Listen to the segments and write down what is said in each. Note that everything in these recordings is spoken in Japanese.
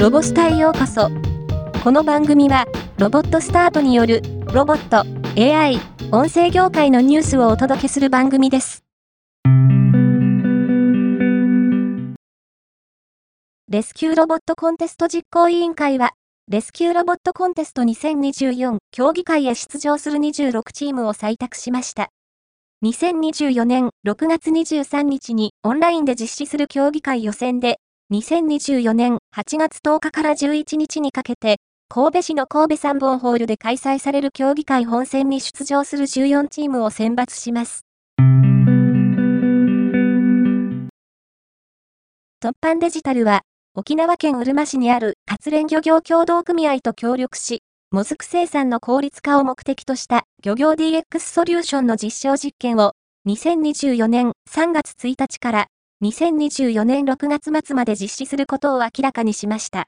ロボスタへようこそ。この番組は、ロボットスタートによる、ロボット、AI、音声業界のニュースをお届けする番組です。レスキューロボットコンテスト実行委員会は、レスキューロボットコンテスト2024競技会へ出場する26チームを採択しました。2024年6月23日にオンラインで実施する競技会予選で2024年8月10日から11日にかけて、神戸市の神戸三本ホールで開催される競技会本戦に出場する14チームを選抜します。突版デジタルは、沖縄県うるま市にある活連漁業協同組合と協力し、もずく生産の効率化を目的とした漁業 DX ソリューションの実証実験を2024年3月1日から2024年6月末まで実施することを明らかにしました。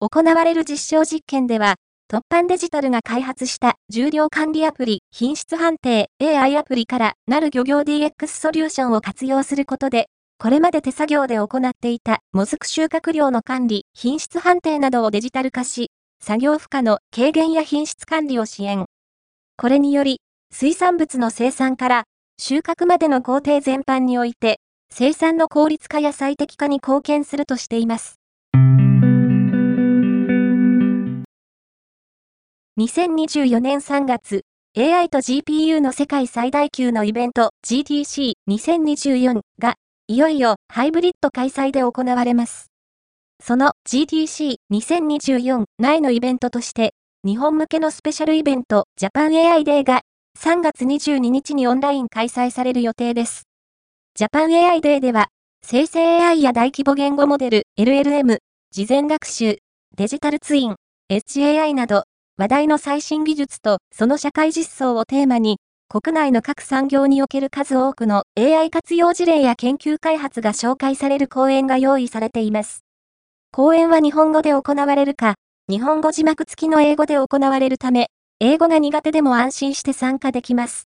行われる実証実験では、突版デジタルが開発した重量管理アプリ、品質判定 AI アプリからなる漁業 DX ソリューションを活用することで、これまで手作業で行っていたもずく収穫量の管理、品質判定などをデジタル化し、作業負荷の軽減や品質管理を支援。これにより、水産物の生産から収穫までの工程全般において、生産の効率化や最適化に貢献するとしています。2024年3月、AI と GPU の世界最大級のイベント GTC2024 がいよいよハイブリッド開催で行われます。その GTC2024 内のイベントとして日本向けのスペシャルイベントジャパン AI デーが3月22日にオンライン開催される予定です。ジャパン AI デーでは、生成 AI や大規模言語モデル、LLM、事前学習、デジタルツイン、HAI など、話題の最新技術とその社会実装をテーマに、国内の各産業における数多くの AI 活用事例や研究開発が紹介される講演が用意されています。講演は日本語で行われるか、日本語字幕付きの英語で行われるため、英語が苦手でも安心して参加できます。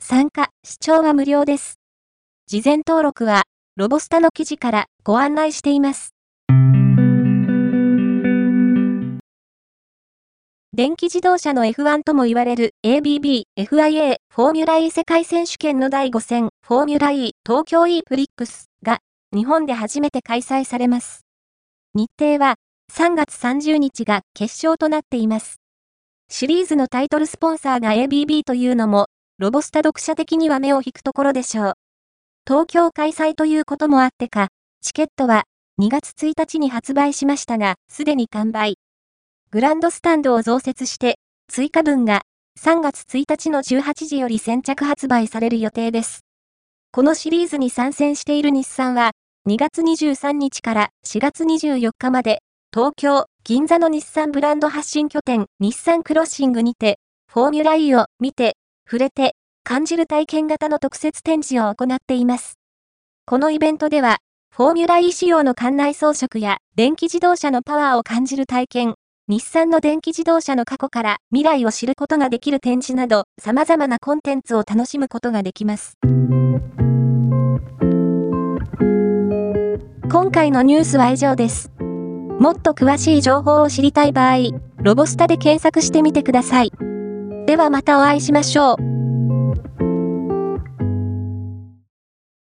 参加、視聴は無料です。事前登録は、ロボスタの記事からご案内しています。電気自動車の F1 とも言われる ABB、FIA、フォーミュラ E 世界選手権の第5戦、フォーミュラ E 東京 E プリックスが日本で初めて開催されます。日程は3月30日が決勝となっています。シリーズのタイトルスポンサーが ABB というのも、ロボスタ読者的には目を引くところでしょう。東京開催ということもあってか、チケットは2月1日に発売しましたが、すでに完売。グランドスタンドを増設して、追加分が3月1日の18時より先着発売される予定です。このシリーズに参戦している日産は、2月23日から4月24日まで、東京、銀座の日産ブランド発信拠点、日産クロッシングにて、フォーミュラ E を見て、触れて、感じる体験型の特設展示を行っています。このイベントでは、フォーミュラ E 仕様の館内装飾や電気自動車のパワーを感じる体験、日産の電気自動車の過去から未来を知ることができる展示など様々なコンテンツを楽しむことができます。今回のニュースは以上です。もっと詳しい情報を知りたい場合、ロボスタで検索してみてください。ではまたお会いしましょう。